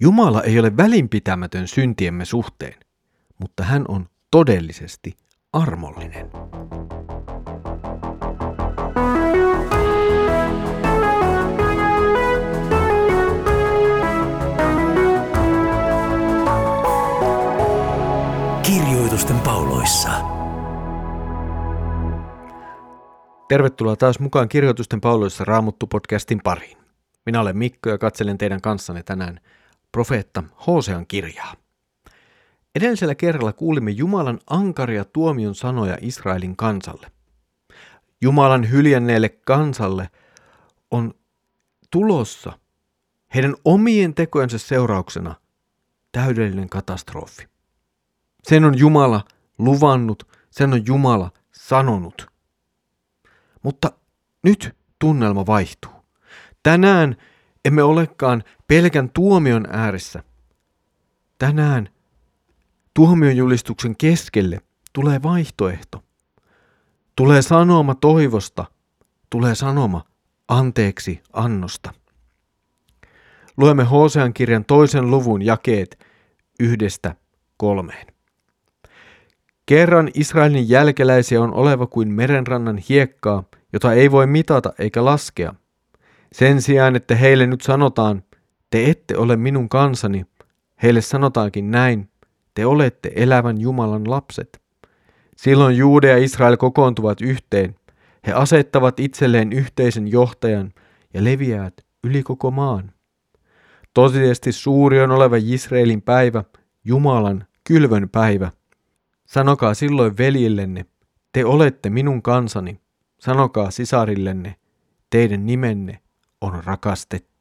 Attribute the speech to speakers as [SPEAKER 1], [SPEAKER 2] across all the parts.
[SPEAKER 1] Jumala ei ole välinpitämätön syntiemme suhteen, mutta hän on todellisesti armollinen.
[SPEAKER 2] Kirjoitusten pauloissa.
[SPEAKER 1] Tervetuloa taas mukaan Kirjoitusten pauloissa Raamuttu-podcastin pariin. Minä olen Mikko ja katselen teidän kanssanne tänään profeetta Hosean kirjaa. Edellisellä kerralla kuulimme Jumalan ankaria tuomion sanoja Israelin kansalle. Jumalan hyljänneelle kansalle on tulossa heidän omien tekojensa seurauksena täydellinen katastrofi. Sen on Jumala luvannut, sen on Jumala sanonut. Mutta nyt tunnelma vaihtuu. Tänään emme olekaan pelkän tuomion ääressä. Tänään tuomionjulistuksen keskelle tulee vaihtoehto. Tulee sanoma toivosta, tulee sanoma anteeksi annosta. Luemme Hosean kirjan toisen luvun jakeet yhdestä kolmeen. Kerran Israelin jälkeläisiä on oleva kuin merenrannan hiekkaa, jota ei voi mitata eikä laskea. Sen sijaan, että heille nyt sanotaan, te ette ole minun kansani, heille sanotaankin näin, te olette elävän Jumalan lapset. Silloin Juude ja Israel kokoontuvat yhteen. He asettavat itselleen yhteisen johtajan ja leviävät yli koko maan. Tosiasti suuri on oleva Israelin päivä, Jumalan kylvön päivä. Sanokaa silloin veljillenne, te olette minun kansani. Sanokaa sisarillenne, teidän nimenne on rakastettu.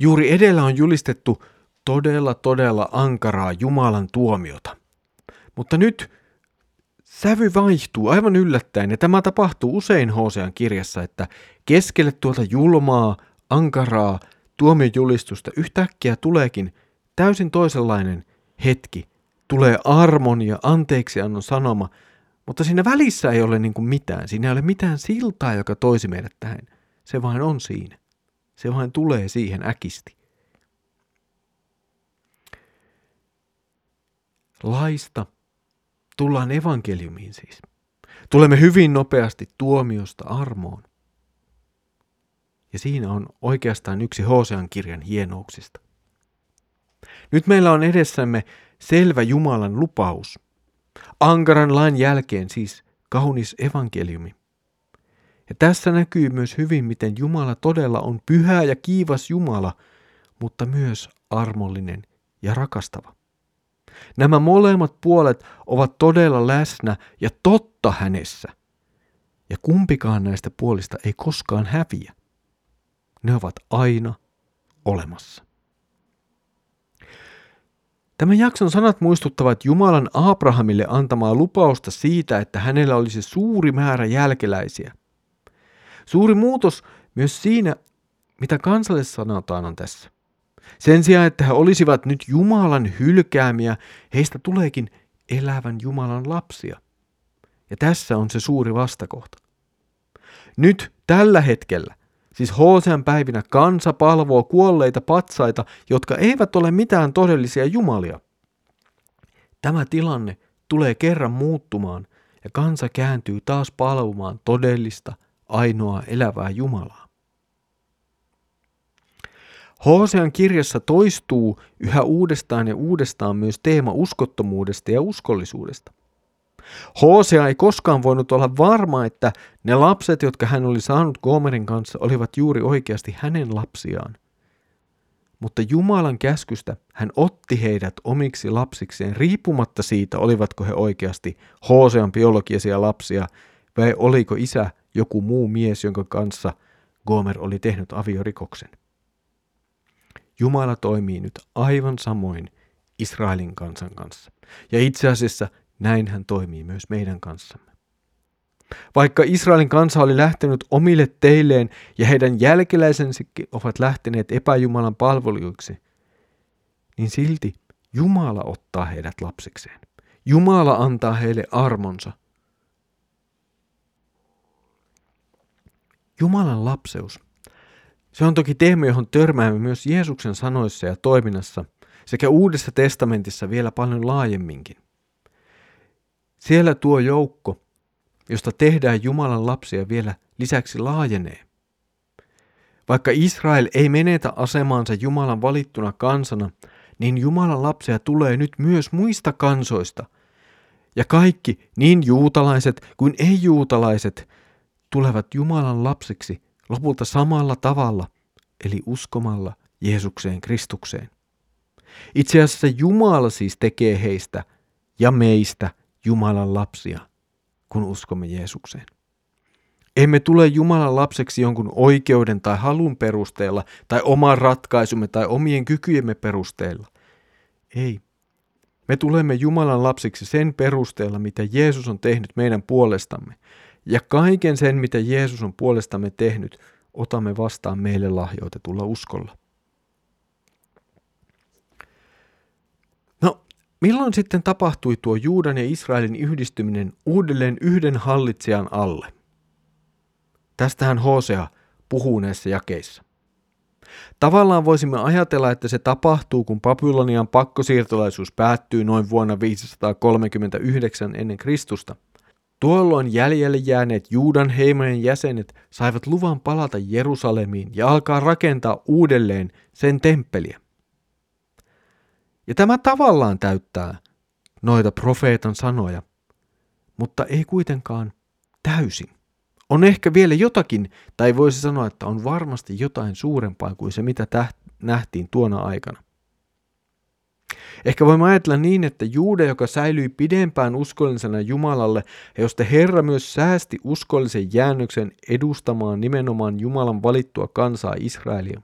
[SPEAKER 1] Juuri edellä on julistettu todella todella ankaraa Jumalan tuomiota. Mutta nyt sävy vaihtuu aivan yllättäen ja tämä tapahtuu usein Hosean kirjassa, että keskelle tuota julmaa, ankaraa tuomiojulistusta yhtäkkiä tuleekin täysin toisenlainen hetki. Tulee armon ja anteeksiannon sanoma, mutta siinä välissä ei ole niin mitään. Siinä ei ole mitään siltaa, joka toisi meidät tähän. Se vain on siinä. Se vain tulee siihen äkisti. Laista tullaan evankeliumiin siis. Tulemme hyvin nopeasti tuomiosta armoon. Ja siinä on oikeastaan yksi Hosean kirjan hienouksista. Nyt meillä on edessämme selvä Jumalan lupaus. Ankaran lain jälkeen siis kaunis evankeliumi. Ja tässä näkyy myös hyvin, miten Jumala todella on pyhä ja kiivas Jumala, mutta myös armollinen ja rakastava. Nämä molemmat puolet ovat todella läsnä ja totta hänessä. Ja kumpikaan näistä puolista ei koskaan häviä. Ne ovat aina olemassa. Tämän jakson sanat muistuttavat Jumalan Abrahamille antamaa lupausta siitä, että hänellä olisi suuri määrä jälkeläisiä. Suuri muutos myös siinä, mitä kansalle sanotaan on tässä. Sen sijaan, että he olisivat nyt Jumalan hylkäämiä, heistä tuleekin elävän Jumalan lapsia. Ja tässä on se suuri vastakohta. Nyt tällä hetkellä, siis Hosean päivinä, kansa palvoo kuolleita patsaita, jotka eivät ole mitään todellisia jumalia. Tämä tilanne tulee kerran muuttumaan ja kansa kääntyy taas palvomaan todellista, ainoaa elävää Jumalaa. Hosean kirjassa toistuu yhä uudestaan ja uudestaan myös teema uskottomuudesta ja uskollisuudesta. Hosea ei koskaan voinut olla varma, että ne lapset, jotka hän oli saanut Gomerin kanssa, olivat juuri oikeasti hänen lapsiaan. Mutta Jumalan käskystä hän otti heidät omiksi lapsikseen riippumatta siitä, olivatko he oikeasti Hosean biologisia lapsia vai oliko isä joku muu mies, jonka kanssa Gomer oli tehnyt aviorikoksen. Jumala toimii nyt aivan samoin Israelin kansan kanssa. Ja itse asiassa näin hän toimii myös meidän kanssamme. Vaikka Israelin kansa oli lähtenyt omille teilleen ja heidän jälkeläisensäkin ovat lähteneet epäjumalan palveluiksi, niin silti Jumala ottaa heidät lapsikseen. Jumala antaa heille armonsa. Jumalan lapseus Se on toki teema, johon törmäämme myös Jeesuksen sanoissa ja toiminnassa sekä Uudessa testamentissa vielä paljon laajemminkin. Siellä tuo joukko, josta tehdään Jumalan lapsia vielä lisäksi laajenee. Vaikka Israel ei menetä asemaansa Jumalan valittuna kansana, niin Jumalan lapsia tulee nyt myös muista kansoista. Ja kaikki, niin juutalaiset kuin ei-juutalaiset, tulevat Jumalan lapsiksi lopulta samalla tavalla, eli uskomalla Jeesukseen Kristukseen. Itse asiassa Jumala siis tekee heistä ja meistä Jumalan lapsia, kun uskomme Jeesukseen. Emme tule Jumalan lapseksi jonkun oikeuden tai halun perusteella, tai oman ratkaisumme tai omien kykyjemme perusteella. Ei. Me tulemme Jumalan lapsiksi sen perusteella, mitä Jeesus on tehnyt meidän puolestamme. Ja kaiken sen, mitä Jeesus on puolestamme tehnyt, otamme vastaan meille lahjoitetulla uskolla. No, milloin sitten tapahtui tuo Juudan ja Israelin yhdistyminen uudelleen yhden hallitsijan alle? Tästähän Hosea puhuu näissä jakeissa. Tavallaan voisimme ajatella, että se tapahtuu, kun Babylonian pakkosiirtolaisuus päättyy noin vuonna 539 ennen Kristusta. Tuolloin jäljelle jääneet Juudan heimojen jäsenet saivat luvan palata Jerusalemiin ja alkaa rakentaa uudelleen sen temppeliä. Ja tämä tavallaan täyttää noita profeetan sanoja, mutta ei kuitenkaan täysin. On ehkä vielä jotakin, tai voisi sanoa, että on varmasti jotain suurempaa kuin se, mitä täht- nähtiin tuona aikana. Ehkä voimme ajatella niin, että Juuda, joka säilyi pidempään uskollisena Jumalalle, ja josta Herra myös säästi uskollisen jäännöksen edustamaan nimenomaan Jumalan valittua kansaa Israelia.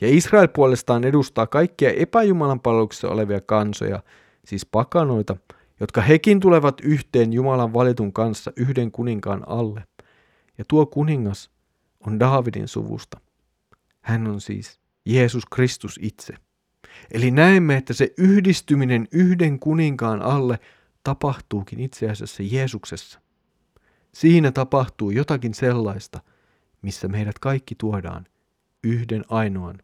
[SPEAKER 1] Ja Israel puolestaan edustaa kaikkia epäjumalan palveluksessa olevia kansoja, siis pakanoita, jotka hekin tulevat yhteen Jumalan valitun kanssa yhden kuninkaan alle. Ja tuo kuningas on Daavidin suvusta. Hän on siis Jeesus Kristus itse. Eli näemme, että se yhdistyminen yhden kuninkaan alle tapahtuukin itse asiassa Jeesuksessa. Siinä tapahtuu jotakin sellaista, missä meidät kaikki tuodaan yhden ainoan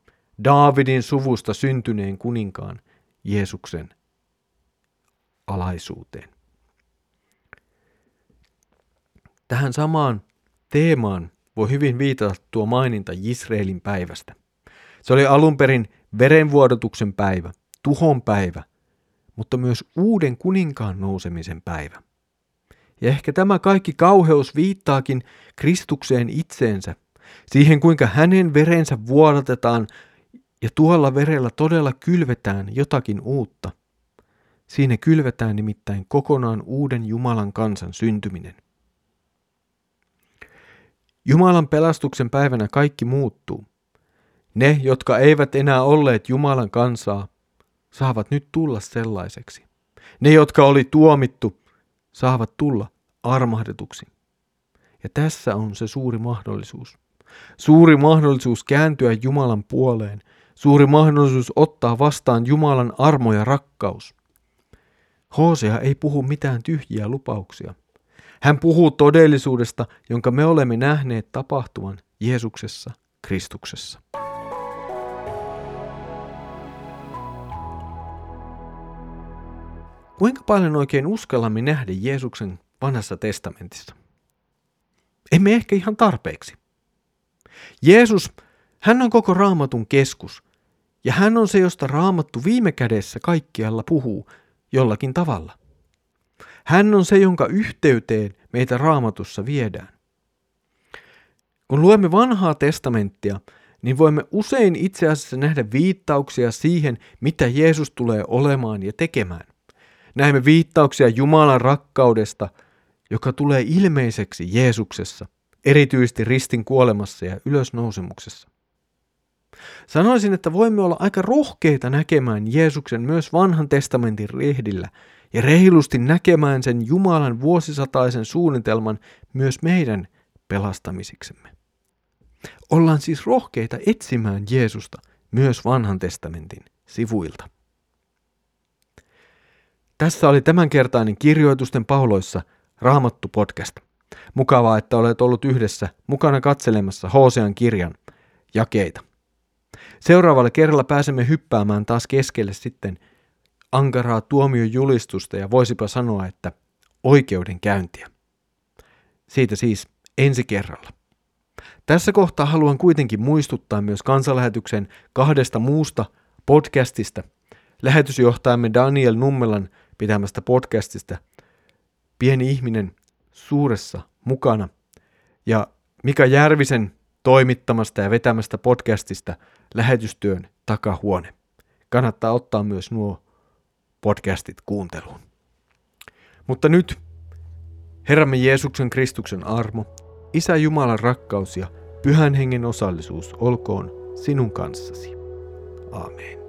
[SPEAKER 1] Daavidin suvusta syntyneen kuninkaan Jeesuksen alaisuuteen. Tähän samaan teemaan voi hyvin viitata tuo maininta Israelin päivästä. Se oli alun perin verenvuodotuksen päivä, tuhon päivä, mutta myös uuden kuninkaan nousemisen päivä. Ja ehkä tämä kaikki kauheus viittaakin Kristukseen itseensä, siihen kuinka hänen verensä vuodatetaan ja tuolla verellä todella kylvetään jotakin uutta. Siinä kylvetään nimittäin kokonaan uuden Jumalan kansan syntyminen. Jumalan pelastuksen päivänä kaikki muuttuu. Ne, jotka eivät enää olleet Jumalan kansaa, saavat nyt tulla sellaiseksi. Ne, jotka oli tuomittu, saavat tulla armahdetuksi. Ja tässä on se suuri mahdollisuus. Suuri mahdollisuus kääntyä Jumalan puoleen. Suuri mahdollisuus ottaa vastaan Jumalan armo ja rakkaus. Hosea ei puhu mitään tyhjiä lupauksia. Hän puhuu todellisuudesta, jonka me olemme nähneet tapahtuvan Jeesuksessa, Kristuksessa. Kuinka paljon oikein uskallamme nähdä Jeesuksen vanhassa testamentissa? Emme ehkä ihan tarpeeksi. Jeesus, hän on koko raamatun keskus, ja hän on se, josta raamattu viime kädessä kaikkialla puhuu jollakin tavalla. Hän on se, jonka yhteyteen meitä raamatussa viedään. Kun luemme vanhaa testamenttia, niin voimme usein itse asiassa nähdä viittauksia siihen, mitä Jeesus tulee olemaan ja tekemään. Näemme viittauksia Jumalan rakkaudesta, joka tulee ilmeiseksi Jeesuksessa, erityisesti ristin kuolemassa ja ylösnousemuksessa. Sanoisin, että voimme olla aika rohkeita näkemään Jeesuksen myös vanhan testamentin rehdillä ja reilusti näkemään sen Jumalan vuosisataisen suunnitelman myös meidän pelastamisiksemme. Ollaan siis rohkeita etsimään Jeesusta myös vanhan testamentin sivuilta. Tässä oli tämänkertainen kirjoitusten pauloissa Raamattu podcast. Mukavaa, että olet ollut yhdessä mukana katselemassa Hosean kirjan jakeita. Seuraavalla kerralla pääsemme hyppäämään taas keskelle sitten ankaraa tuomiojulistusta ja voisipa sanoa, että oikeudenkäyntiä. Siitä siis ensi kerralla. Tässä kohtaa haluan kuitenkin muistuttaa myös kansanlähetyksen kahdesta muusta podcastista. Lähetysjohtajamme Daniel Nummelan pitämästä podcastista Pieni ihminen suuressa mukana ja Mika Järvisen toimittamasta ja vetämästä podcastista Lähetystyön takahuone. Kannattaa ottaa myös nuo podcastit kuunteluun. Mutta nyt Herramme Jeesuksen Kristuksen armo, Isä Jumalan rakkaus ja Pyhän Hengen osallisuus olkoon sinun kanssasi. Amen.